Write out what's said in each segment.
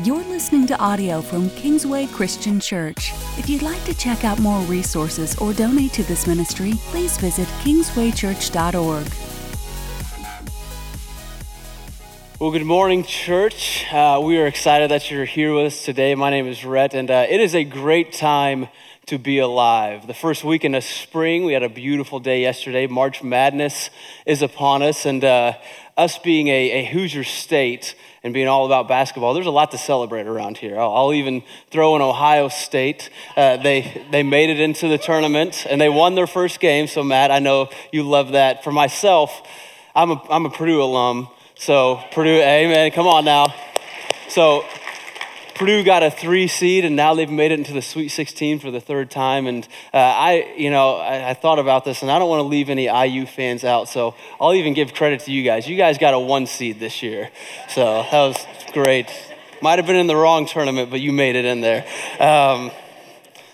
You're listening to audio from Kingsway Christian Church. If you'd like to check out more resources or donate to this ministry, please visit kingswaychurch.org. Well, good morning, church. Uh, we are excited that you're here with us today. My name is Rhett, and uh, it is a great time to be alive. The first weekend of spring, we had a beautiful day yesterday. March Madness is upon us, and uh, us being a, a, Hoosier state and being all about basketball, there's a lot to celebrate around here. I'll, I'll even throw in Ohio State. Uh, they, they made it into the tournament, and they won their first game. So, Matt, I know you love that. For myself, I'm a, I'm a Purdue alum. So, Purdue, amen, come on now. So, Purdue got a three seed, and now they've made it into the Sweet 16 for the third time. And uh, I, you know, I, I, thought about this, and I don't want to leave any IU fans out, so I'll even give credit to you guys. You guys got a one seed this year, so that was great. Might have been in the wrong tournament, but you made it in there. Um,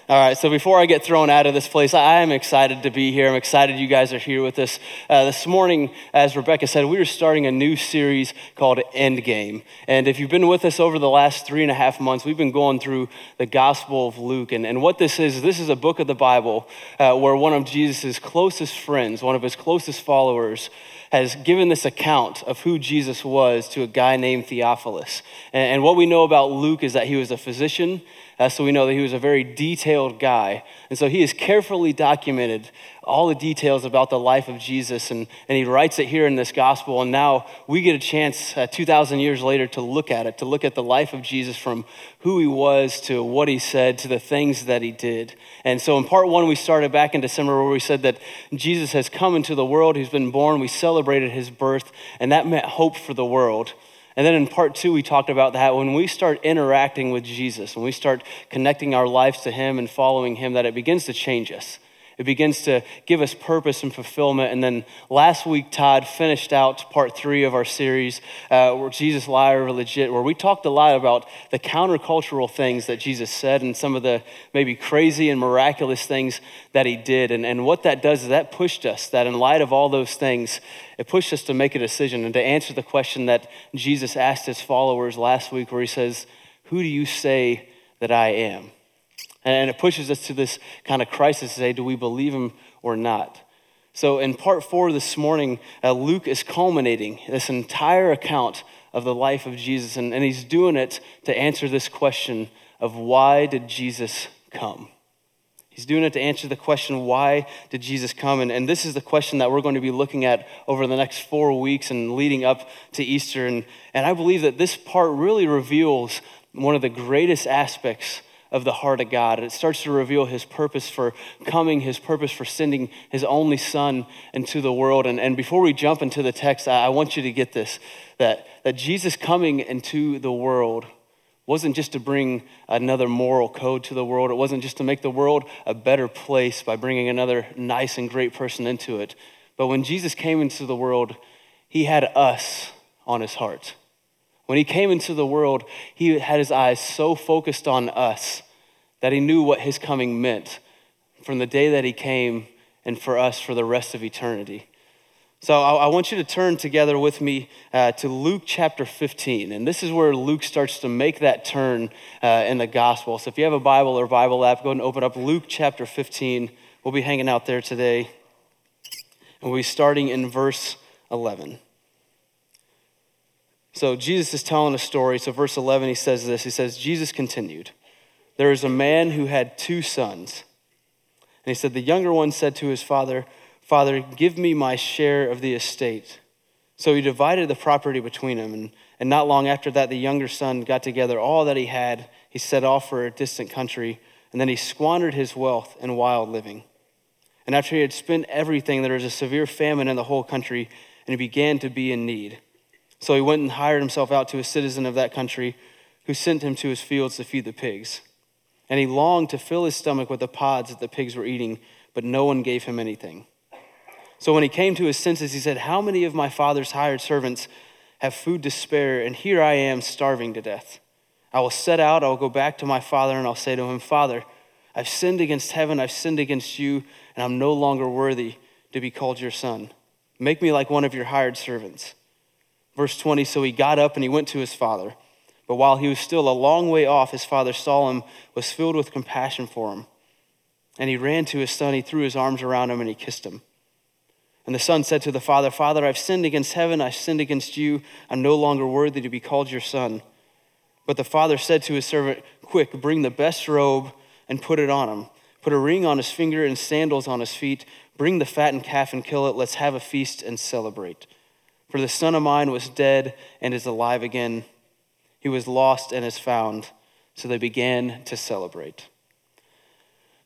all right, so before I get thrown out of this place, I am excited to be here. I'm excited you guys are here with us. Uh, this morning, as Rebecca said, we are starting a new series called Endgame. And if you've been with us over the last three and a half months, we've been going through the Gospel of Luke. And, and what this is, this is a book of the Bible uh, where one of Jesus' closest friends, one of his closest followers, has given this account of who Jesus was to a guy named Theophilus. And, and what we know about Luke is that he was a physician uh, so we know that he was a very detailed guy. And so he has carefully documented all the details about the life of Jesus, and, and he writes it here in this gospel. And now we get a chance, uh, 2,000 years later, to look at it, to look at the life of Jesus from who he was to what he said to the things that he did. And so in part one, we started back in December where we said that Jesus has come into the world, he's been born, we celebrated his birth, and that meant hope for the world. And then in part two, we talked about that when we start interacting with Jesus, when we start connecting our lives to Him and following Him, that it begins to change us. It begins to give us purpose and fulfillment. And then last week, Todd finished out part three of our series, uh, where Jesus, liar, or legit, where we talked a lot about the countercultural things that Jesus said and some of the maybe crazy and miraculous things that he did. And, and what that does is that pushed us, that in light of all those things, it pushed us to make a decision and to answer the question that Jesus asked his followers last week, where he says, Who do you say that I am? And it pushes us to this kind of crisis to say, do we believe him or not? So, in part four this morning, uh, Luke is culminating this entire account of the life of Jesus, and, and he's doing it to answer this question of why did Jesus come? He's doing it to answer the question, why did Jesus come? And, and this is the question that we're going to be looking at over the next four weeks and leading up to Easter. And, and I believe that this part really reveals one of the greatest aspects of the heart of God. It starts to reveal his purpose for coming, his purpose for sending his only son into the world. And, and before we jump into the text, I, I want you to get this that, that Jesus coming into the world wasn't just to bring another moral code to the world, it wasn't just to make the world a better place by bringing another nice and great person into it. But when Jesus came into the world, he had us on his heart. When he came into the world, he had his eyes so focused on us that he knew what his coming meant from the day that he came and for us for the rest of eternity. So I, want you to turn together with me uh, to Luke chapter 15. And this is where Luke starts to make that turn uh, in the gospel. So if you have a Bible or Bible app, go ahead and open up Luke chapter 15. We'll be hanging out there today. And we'll be starting in verse 11. So Jesus is telling a story. So, verse 11, he says this He says, Jesus continued, There is a man who had two sons. And he said, The younger one said to his father, Father, give me my share of the estate. So he divided the property between them. And, and not long after that, the younger son got together all that he had. He set off for a distant country, and then he squandered his wealth in wild living. And after he had spent everything, there was a severe famine in the whole country, and he began to be in need. So he went and hired himself out to a citizen of that country who sent him to his fields to feed the pigs. And he longed to fill his stomach with the pods that the pigs were eating, but no one gave him anything. So when he came to his senses, he said, How many of my father's hired servants have food to spare, and here I am starving to death? I will set out, I will go back to my father, and I'll say to him, Father, I've sinned against heaven, I've sinned against you, and I'm no longer worthy to be called your son. Make me like one of your hired servants. Verse 20 So he got up and he went to his father. But while he was still a long way off, his father saw him, was filled with compassion for him. And he ran to his son, he threw his arms around him, and he kissed him. And the son said to the father, Father, I've sinned against heaven, I've sinned against you. I'm no longer worthy to be called your son. But the father said to his servant, Quick, bring the best robe and put it on him. Put a ring on his finger and sandals on his feet. Bring the fattened calf and kill it. Let's have a feast and celebrate. For the son of mine was dead and is alive again. He was lost and is found. So they began to celebrate.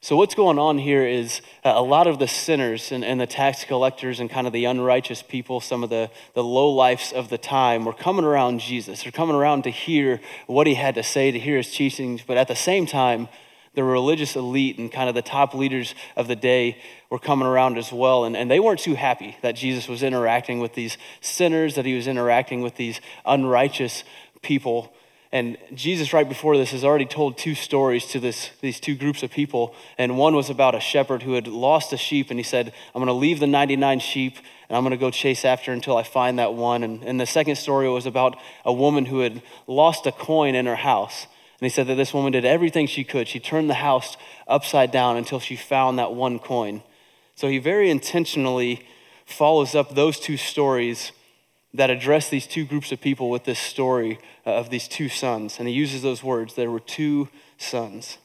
So, what's going on here is uh, a lot of the sinners and, and, the tax collectors and kind of the unrighteous people, some of the, the low lifes of the time, were coming around Jesus. They're coming around to hear what he had to say, to hear his teachings, but at the same time, the religious elite and kind of the top leaders of the day were coming around as well. And, and they weren't too happy that Jesus was interacting with these sinners, that he was interacting with these unrighteous people. And Jesus, right before this, has already told two stories to this, these two groups of people. And one was about a shepherd who had lost a sheep, and he said, I'm going to leave the 99 sheep, and I'm going to go chase after until I find that one. And, and the second story was about a woman who had lost a coin in her house. And he said that this woman did everything she could. She turned the house upside down until she found that one coin. So he very intentionally follows up those two stories that address these two groups of people with this story of these two sons. And he uses those words there were two sons.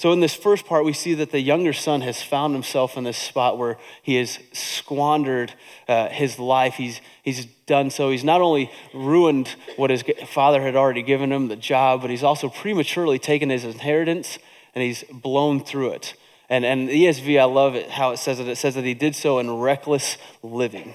So, in this first part, we see that the younger son has found himself in this spot where he has squandered uh, his life. He's, he's done so. He's not only ruined what his father had already given him, the job, but he's also prematurely taken his inheritance and he's blown through it. And, and ESV, I love it how it says it. It says that he did so in reckless living.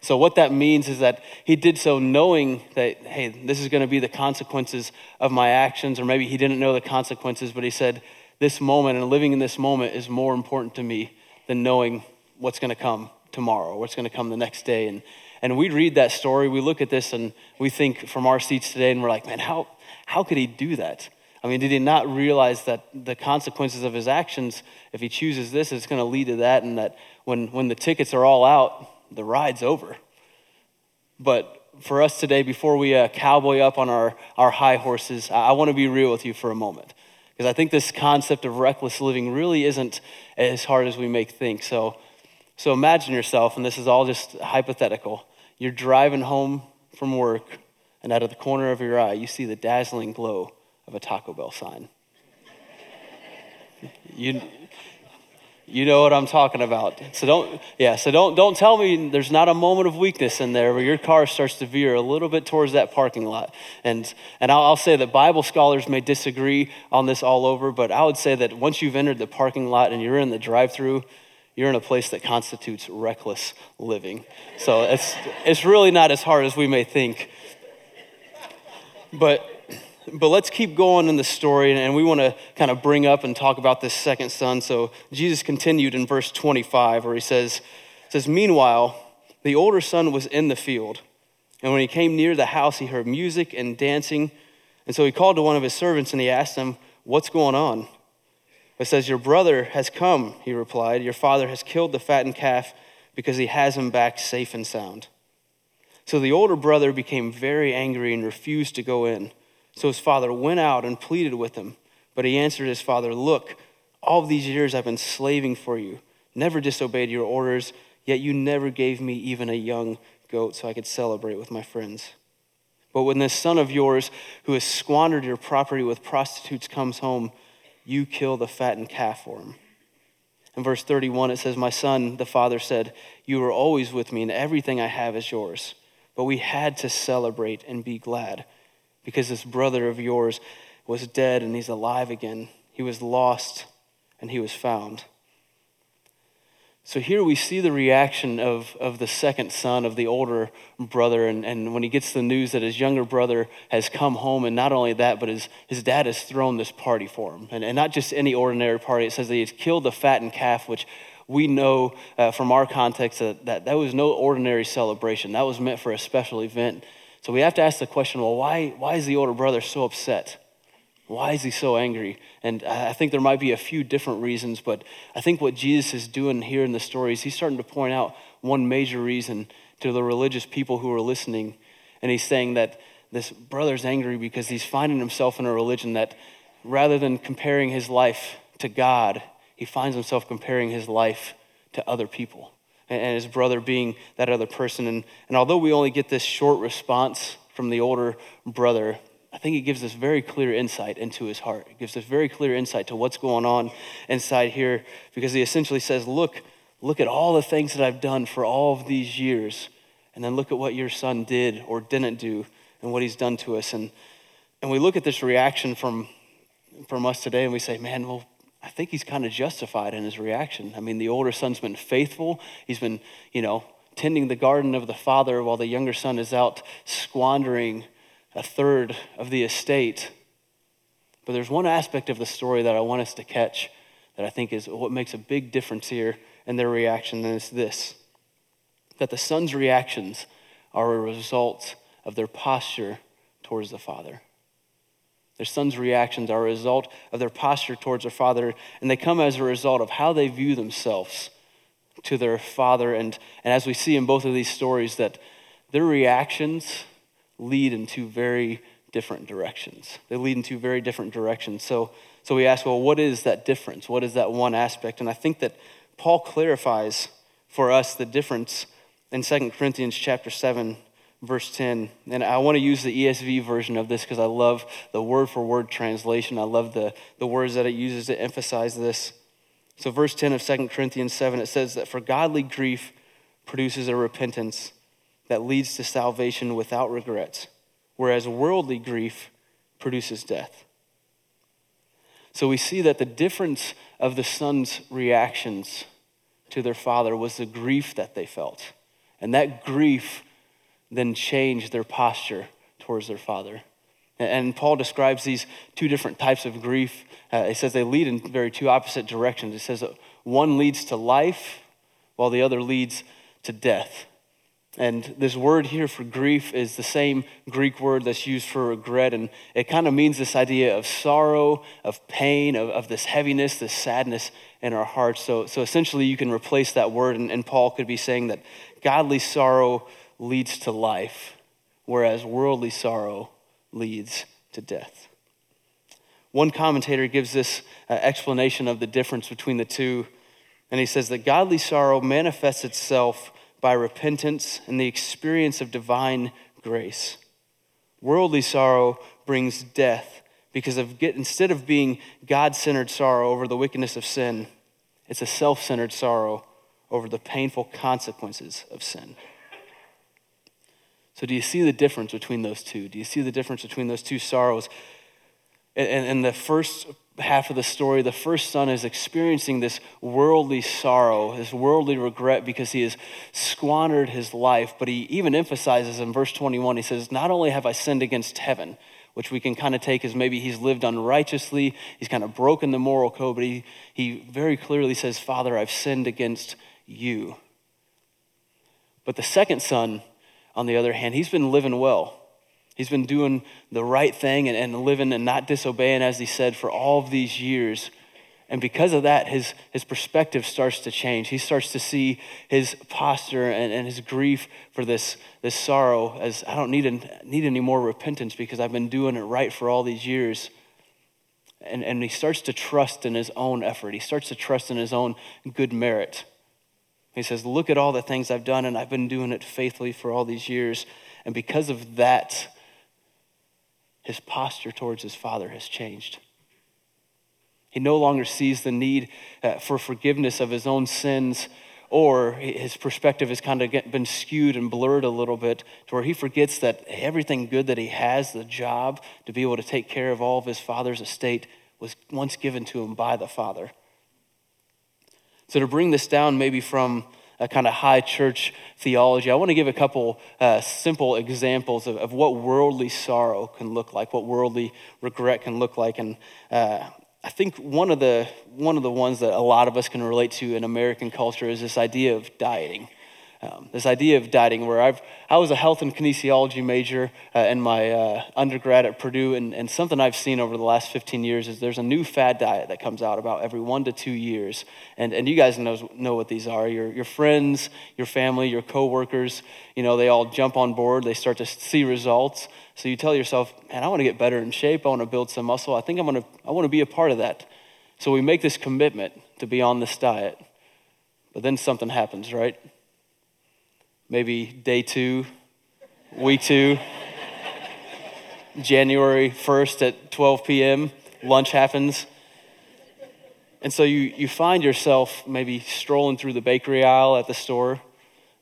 So, what that means is that he did so knowing that, hey, this is going to be the consequences of my actions, or maybe he didn't know the consequences, but he said, this moment and living in this moment is more important to me than knowing what's going to come tomorrow, what's going to come the next day. And, and we read that story, we look at this, and we think from our seats today, and we're like, man, how, how could he do that? I mean, did he not realize that the consequences of his actions, if he chooses this, it's going to lead to that, and that when, when the tickets are all out, the ride's over. But for us today, before we uh, cowboy up on our, our high horses, I, I want to be real with you for a moment. Because I think this concept of reckless living really isn't as hard as we make think. So, so imagine yourself, and this is all just hypothetical. You're driving home from work, and out of the corner of your eye, you see the dazzling glow of a Taco Bell sign. you, you know what I'm talking about. So don't, yeah, so don't, don't tell me there's not a moment of weakness in there where your car starts to veer a little bit towards that parking lot. And, and I'll, I'll say that Bible scholars may disagree on this all over, but I would say that once you've entered the parking lot and you're in the drive through, you're in a place that constitutes reckless living. So it's, it's really not as hard as we may think. But but let's keep going in the story, and we want to kind of bring up and talk about this second son. So Jesus continued in verse 25, where he says, says, Meanwhile, the older son was in the field, and when he came near the house, he heard music and dancing. And so he called to one of his servants and he asked him, What's going on? It says, Your brother has come, he replied. Your father has killed the fattened calf because he has him back safe and sound. So the older brother became very angry and refused to go in. So his father went out and pleaded with him. But he answered his father, Look, all these years I've been slaving for you, never disobeyed your orders, yet you never gave me even a young goat so I could celebrate with my friends. But when this son of yours, who has squandered your property with prostitutes, comes home, you kill the fattened calf for him. In verse 31, it says, My son, the father said, You are always with me, and everything I have is yours. But we had to celebrate and be glad because this brother of yours was dead and he's alive again. He was lost and he was found. So here we see the reaction of, of the second son of the older brother. And, and when he gets the news that his younger brother has come home, and not only that, but his, his dad has thrown this party for him. And, and not just any ordinary party. It says that he's killed the fattened calf, which we know uh, from our context that, that that was no ordinary celebration. That was meant for a special event. So we have to ask the question well, why, why is the older brother so upset? Why is he so angry? And I think there might be a few different reasons, but I think what Jesus is doing here in the story is he's starting to point out one major reason to the religious people who are listening. And he's saying that, this brother's angry because he's finding himself in a religion that rather than comparing his life to God, he finds himself comparing his life to other people and his brother being that other person. And, and although we only get this short response from the older brother, I think it gives us very clear insight into his heart. It gives us very clear insight to what's going on inside here because he essentially says, Look, look at all the things that I've done for all of these years, and then look at what your son did or didn't do and what he's done to us. And, and we look at this reaction from, from us today and we say, Man, well, I think he's kind of justified in his reaction. I mean, the older son's been faithful. He's been, you know, tending the garden of the father while the younger son is out squandering a third of the estate. But there's one aspect of the story that I want us to catch that I think is what makes a big difference here in their reaction, and it's this that the son's reactions are a result of their posture towards the father. Their son's reactions are a result of their posture towards their father, and they come as a result of how they view themselves to their father. And, and as we see in both of these stories, that their reactions lead in two very different directions. They lead in two very different directions. So, so we ask, well, what is that difference? What is that one aspect? And I think that Paul clarifies for us the difference in 2 Corinthians chapter 7 verse 10. And I want to use the ESV version of this because I love the word for word translation. I love the, the words that it uses to emphasize this. So, verse 10 of 2 Corinthians 7, it says that for godly grief produces a repentance that leads to salvation without regrets, whereas worldly grief produces death. So, we see that the difference of the son's reactions to their father was the grief that they felt. And that grief then change their posture towards their father. And Paul describes these two different types of grief. Uh, he says they lead in very two opposite directions. He says that one leads to life, while the other leads to death. And this word here for grief is the same Greek word that's used for regret. And it kind of means this idea of sorrow, of pain, of, of this heaviness, this sadness in our hearts. So, so essentially, you can replace that word, and, and Paul could be saying that godly sorrow leads to life, whereas worldly sorrow leads to death. One commentator gives this uh, explanation of the difference between the two, and he says that godly sorrow manifests itself by repentance and the experience of divine grace. Worldly sorrow brings death because of get, instead of being God centered sorrow over the wickedness of sin, it's a self centered sorrow over the painful consequences of sin. So, do you see the difference between those two? Do you see the difference between those two sorrows? And in the first half of the story, the first son is experiencing this worldly sorrow, this worldly regret because he has squandered his life. But he even emphasizes in verse 21, he says, Not only have I sinned against heaven, which we can kind of take as maybe he's lived unrighteously, he's kind of broken the moral code, but he, he very clearly says, Father, I've sinned against you. But the second son, on the other hand, he's been living well. He's been doing the right thing and, and living and not disobeying, as he said, for all of these years. And because of that, his, his perspective starts to change. He starts to see his posture and, and his grief for this, this sorrow as I don't need, need any more repentance because I've been doing it right for all these years. And, and he starts to trust in his own effort, he starts to trust in his own good merit. He says, Look at all the things I've done, and I've been doing it faithfully for all these years. And because of that, his posture towards his father has changed. He no longer sees the need uh, for forgiveness of his own sins, or his perspective has kind of been skewed and blurred a little bit to where he forgets that everything good that he has, the job to be able to take care of all of his father's estate, was once given to him by the father. So, to bring this down maybe from a kind of high church theology, I want to give a couple uh, simple examples of, of, what worldly sorrow can look like, what worldly regret can look like. And uh, I think one of, the, one of the ones that a lot of us can relate to in American culture is this idea of dieting. Um, this idea of dieting, where I've, I was a health and kinesiology major uh, in my uh, undergrad at Purdue, and, and something I've seen over the last 15 years is there's a new fad diet that comes out about every one to two years. And, and you guys know, know what these are. Your, your friends, your family, your coworkers, you know, they all jump on board, they start to see results. So you tell yourself, man, I want to get better in shape, I want to build some muscle, I think I'm to, I want to be a part of that. So we make this commitment to be on this diet. But then something happens, right? Maybe day two, week two, January 1st at 12 p.m., lunch happens. And so you, you find yourself maybe strolling through the bakery aisle at the store,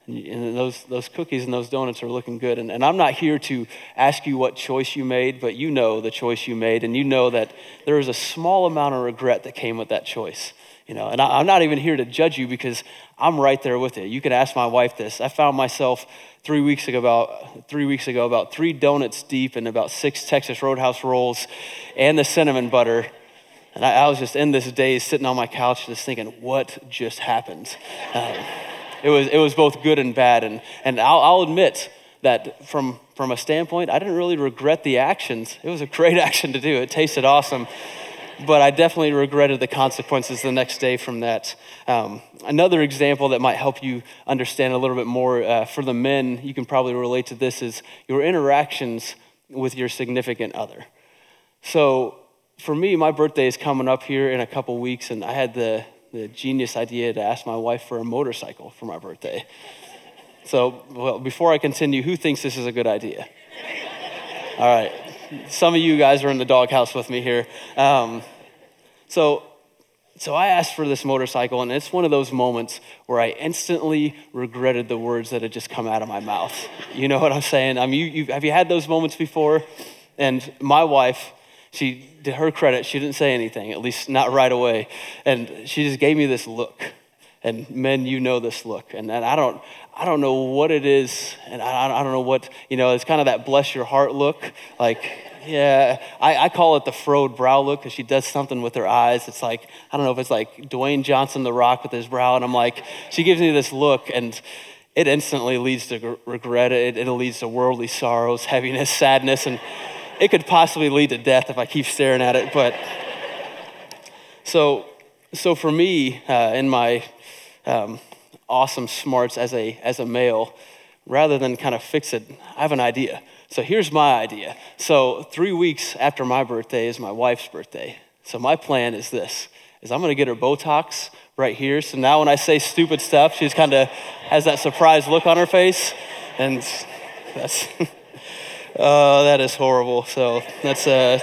and, and those, those cookies and those donuts are looking good. And, and I'm not here to ask you what choice you made, but you know the choice you made, and you know that there is a small amount of regret that came with that choice. You know, and I, I'm not even here to judge you because I'm right there with you. You can ask my wife this. I found myself three weeks ago about three weeks ago about three donuts deep and about six Texas Roadhouse rolls and the cinnamon butter. And I, I was just in this daze sitting on my couch just thinking, what just happened? Um, it, was, it was both good and bad. And, and I'll, I'll admit that from, from a standpoint, I didn't really regret the actions. It was a great action to do. It tasted awesome but I definitely regretted the consequences the next day from that. Um, another example that might help you understand a little bit more uh, for the men, you can probably relate to this, is your interactions with your significant other. So, for me, my birthday is coming up here in a couple weeks, and I had the, the genius idea to ask my wife for a motorcycle for my birthday. So, well, before I continue, who thinks this is a good idea? All right. Some of you guys are in the doghouse with me here. Um, so, so I asked for this motorcycle, and it's one of those moments where I instantly regretted the words that had just come out of my mouth. You know what I'm saying? I mean, you, have you had those moments before? And my wife, she, to her credit, she didn't say anything, at least not right away. And she just gave me this look. And men, you know this look. And, and I, don't, I don't know what it is. And I, I don't know what, you know, it's kind of that bless your heart look. Like, yeah, I, I call it the frowed brow look because she does something with her eyes. It's like, I don't know if it's like Dwayne Johnson, the rock with his brow. And I'm like, she gives me this look. And it instantly leads to regret. It, it leads to worldly sorrows, heaviness, sadness. And it could possibly lead to death if I keep staring at it. But so, so for me, uh, in my um, awesome smarts as a, as a male, rather than kind of fix it, I have an idea. So here's my idea. So three weeks after my birthday is my wife's birthday. So my plan is this, is I'm gonna get her Botox right here. So now when I say stupid stuff, she's kind of has that surprised look on her face. And that's, oh, that is horrible. So that's, uh,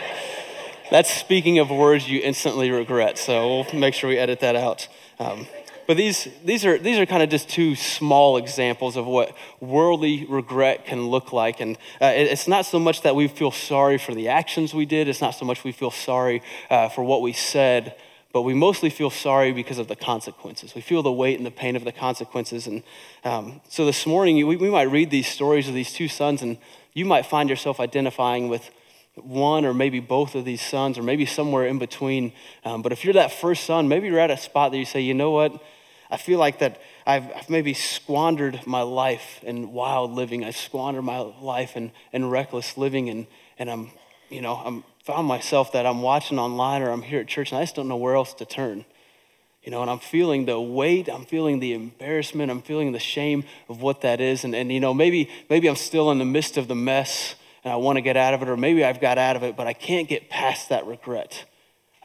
that's speaking of words you instantly regret. So we'll make sure we edit that out. Um, but these, these are, these are kind of just two small examples of what worldly regret can look like. And uh, it's not so much that we feel sorry for the actions we did, it's not so much we feel sorry uh, for what we said, but we mostly feel sorry because of the consequences. We feel the weight and the pain of the consequences. And um, so this morning, we, we might read these stories of these two sons, and you might find yourself identifying with one or maybe both of these sons, or maybe somewhere in between. Um, but if you're that first son, maybe you're at a spot that you say, you know what? I feel like that I've, I've, maybe squandered my life in wild living. I squandered my life in, in reckless living, and, and I'm, you know, I'm found myself that I'm watching online or I'm here at church, and I just don't know where else to turn. You know, and I'm feeling the weight, I'm feeling the embarrassment, I'm feeling the shame of what that is. And, and you know, maybe, maybe I'm still in the midst of the mess and I want to get out of it, or maybe I've got out of it, but I can't get past that regret.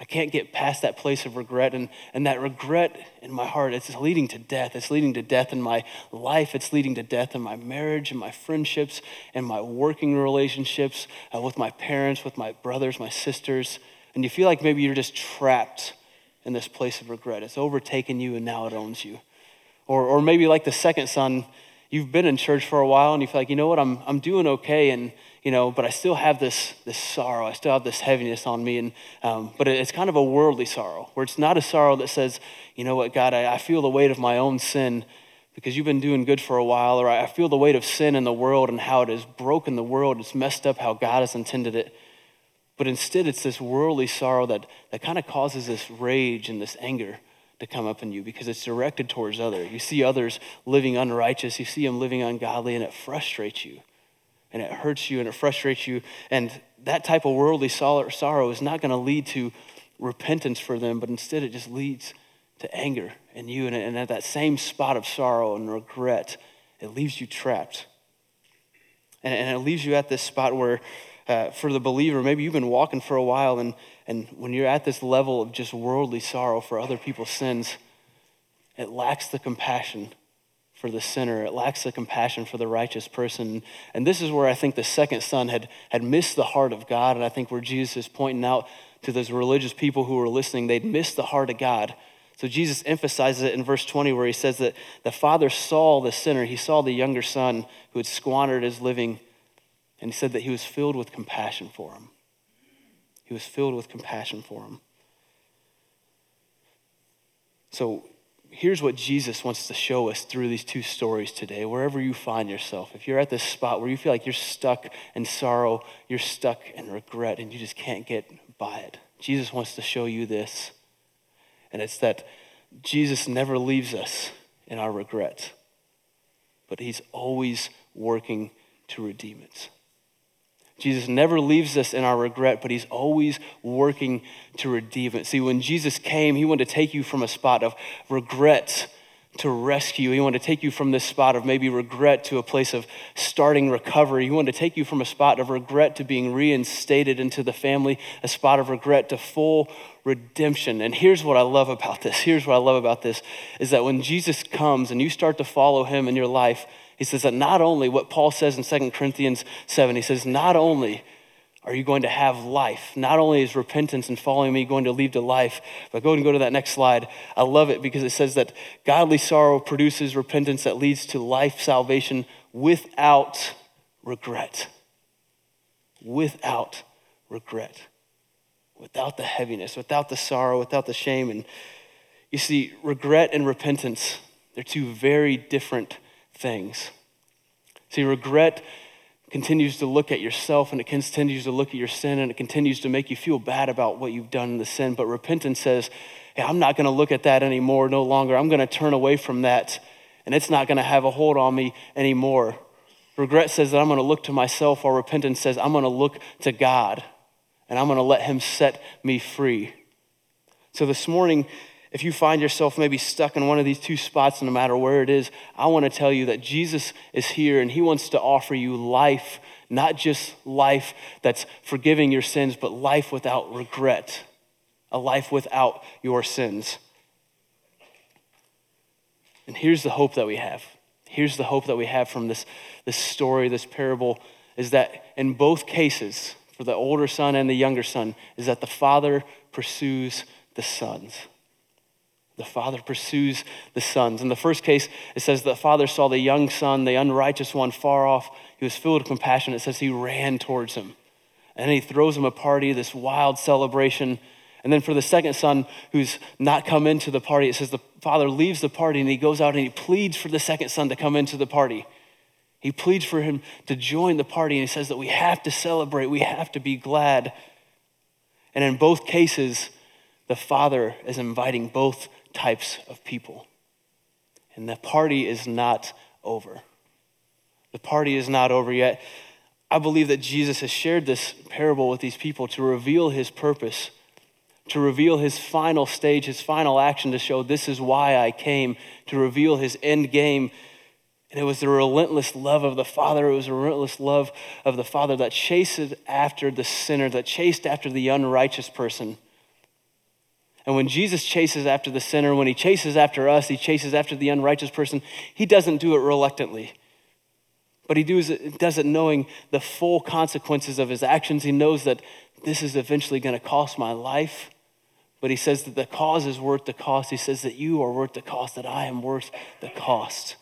I can't get past that place of regret. And, and that regret in my heart, it's leading to death. It's leading to death in my life. It's leading to death in my marriage and my friendships and my working relationships uh, with my parents, with my brothers, my sisters. And you feel like maybe you're just trapped in this place of regret. It's overtaken you and now it owns you. Or, or maybe like the second son, you've been in church for a while and you feel like, you know what, I'm, I'm doing okay. And you know, but I still have this, this sorrow. I still have this heaviness on me. And, um, but it's kind of a worldly sorrow, where it's not a sorrow that says, you know what, God, I, I feel the weight of my own sin because you've been doing good for a while, or I feel the weight of sin in the world and how it has broken the world, it's messed up how God has intended it. But instead, it's this worldly sorrow that, that kind of causes this rage and this anger. to come up in you because it's directed towards others. You see others living unrighteous, you see them living ungodly, and it frustrates you. And it hurts you and it frustrates you. And that type of worldly sorrow is not going to lead to repentance for them, but instead it just leads to anger in you. And, at that same spot of sorrow and regret, it leaves you trapped. And, and it leaves you at this spot where, uh, for the believer, maybe you've been walking for a while, and, and when you're at this level of just worldly sorrow for other people's sins, it lacks the compassion for the sinner. It lacks the compassion for the righteous person. And this is where I think the second son had, had missed the heart of God. And I think where Jesus is pointing out to those religious people who were listening, they'd missed the heart of God. So Jesus emphasizes it in verse 20 where he says that the father saw the sinner, he saw the younger son who had squandered his living, and he said that he was filled with compassion for him. He was filled with compassion for him. So here's what Jesus wants to show us through these two stories today, wherever you find yourself. If you're at this spot where you feel like you're stuck in sorrow, you're stuck in regret, and you just can't get by it, Jesus wants to show you this and it's that Jesus never leaves us in our regret, but he's always working to redeem it. Jesus never leaves us in our regret, but he's always working to redeem it. See, when Jesus came, he wanted to take you from a spot of regret to rescue. He wanted to take you from this spot of maybe regret to a place of starting recovery. He wanted to take you from a spot of regret to being reinstated into the family, a spot of regret to full redemption. And here's what I love about this. Here's what I love about this is that when Jesus comes and you start to follow him in your life, he says that not only what Paul says in 2 Corinthians 7, he says, not only are you going to have life? Not only is repentance and following me going to lead to life, but go and go to that next slide. I love it because it says that godly sorrow produces repentance that leads to life salvation without regret. Without regret. Without the heaviness, without the sorrow, without the shame. And you see, regret and repentance, they're two very different things. See, regret continues to look at yourself and it continues to look at your sin and it continues to make you feel bad about what you've done in the sin. But repentance says, hey, I'm not going to look at that anymore, no longer. I'm going to turn away from that and it's not going to have a hold on me anymore. Regret says that I'm going to look to myself, or repentance says I'm going to look to God and I'm going to let Him set me free. So this morning, if you find yourself maybe stuck in one of these two spots, no matter where it is, I want to tell you that Jesus is here and he wants to offer you life, not just life that's forgiving your sins, but life without regret, a life without your sins. And here's the hope that we have. Here's the hope that we have from this, this story, this parable, is that in both cases, for the older son and the younger son, is that the father pursues the sons. The father pursues the sons. In the first case, it says the father saw the young son, the unrighteous one, far off. He was filled with compassion. It says he ran towards him. And he throws him a party, this wild celebration. And then for the second son who's not come into the party, it says the father leaves the party and he goes out and he pleads for the second son to come into the party. He pleads for him to join the party and he says that we have to celebrate, we have to be glad. And in both cases, the father is inviting both types of people. And the party is not over. The party is not over yet. I believe that Jesus has shared this parable with these people to reveal his purpose, to reveal his final stage, his final action to show this is why I came, to reveal his end game. And it was the relentless love of the Father. It was the relentless love of the Father that chased after the sinner, that chased after the unrighteous person. And when Jesus chases after the sinner, when he chases after us, he chases after the unrighteous person, he doesn't do it reluctantly. But he does it, knowing the full consequences of his actions. He knows that this is eventually going to cost my life. But he says that the cause is worth the cost. He says that you are worth the cost, that I am worth the cost.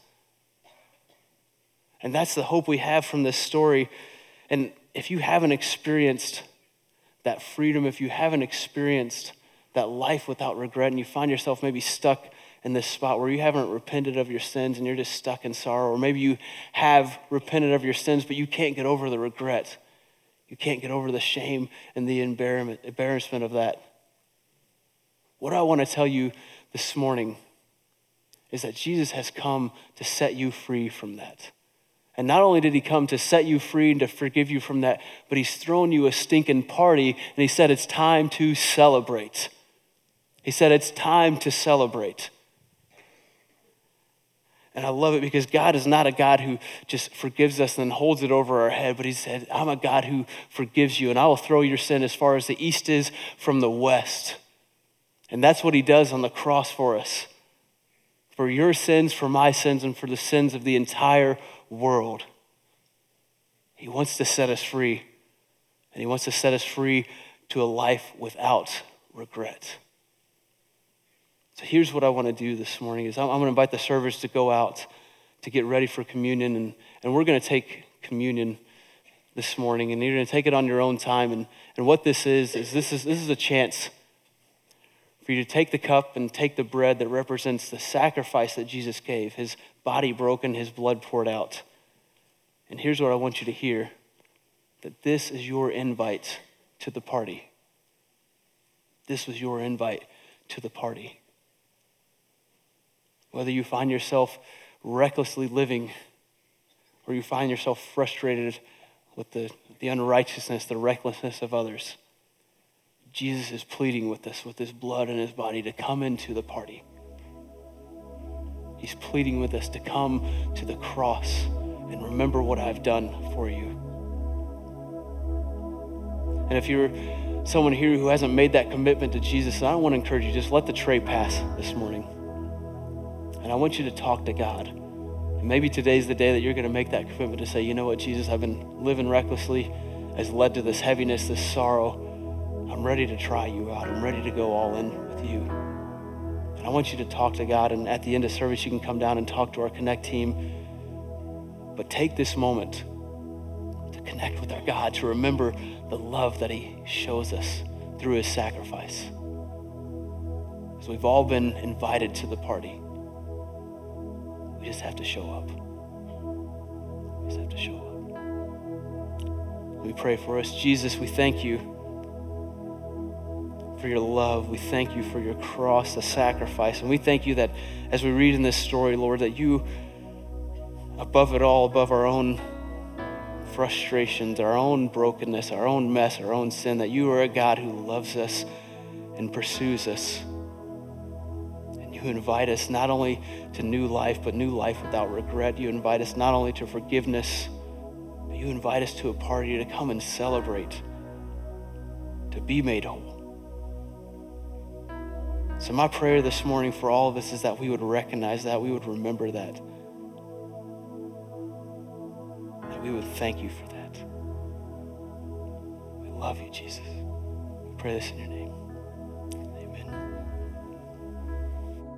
And that's the hope we have from this story. And if you haven't experienced that freedom, if you haven't experienced that life without regret, and you find yourself maybe stuck in this spot where you haven't repented of your sins and you're just stuck in sorrow, or maybe you have repented of your sins, but you can't get over the regret. You can't get over the shame and the embarrassment of that. What I want to tell you this morning is that Jesus has come to set you free from that. And not only did he come to set you free and to forgive you from that, but he's thrown you a stinking party and he said it's time to celebrate. He said it's time to celebrate. And I love it because God is not a God who just forgives us and then holds it over our head, but He said, I'm a God who forgives you, and I will throw your sin as far as the east is from the west. And that's what He does on the cross for us for your sins, for my sins, and for the sins of the entire world. He wants to set us free, and He wants to set us free to a life without regret. So here's what I want to do this morning is I'm, I'm going to invite the servers to go out to get ready for communion, and, and we're going to take communion this morning, and you're going to take it on your own time. And, and what this is, is this is this is a chance for you to take the cup and take the bread that represents the sacrifice that Jesus gave, his body broken, his blood poured out. And here's what I want you to hear that this is your invite to the party. This was your invite to the party. Whether you find yourself recklessly living or you find yourself frustrated with the, the unrighteousness, the recklessness of others, Jesus is pleading with us with his blood and his body to come into the party. He's pleading with us to come to the cross and remember what I've done for you. And if you're someone here who hasn't made that commitment to Jesus, I want to encourage you just let the tray pass this morning. I want you to talk to God. And maybe today's the day that you're going to make that commitment to say, you know what, Jesus, I've been living recklessly, has led to this heaviness, this sorrow. I'm ready to try you out. I'm ready to go all in with you. And I want you to talk to God. And at the end of service, you can come down and talk to our Connect team. But take this moment to connect with our God, to remember the love that He shows us through His sacrifice. Because we've all been invited to the party. We just have to show up. We just have to show up. Me pray for us. Jesus, we thank you for your love. We thank you for your cross, the sacrifice. And we thank you that as we read in this story, Lord, that you, above it all, above our own frustrations, our own brokenness, our own mess, our own sin, that you are a God who loves us and pursues us you invite us not only to new life, but new life without regret. You invite us not only to forgiveness, but you invite us to a party to come and celebrate, to be made whole. So, my prayer this morning for all of us is that we would recognize that, we would remember that, that we would thank you for that. We love you, Jesus. We pray this in your name.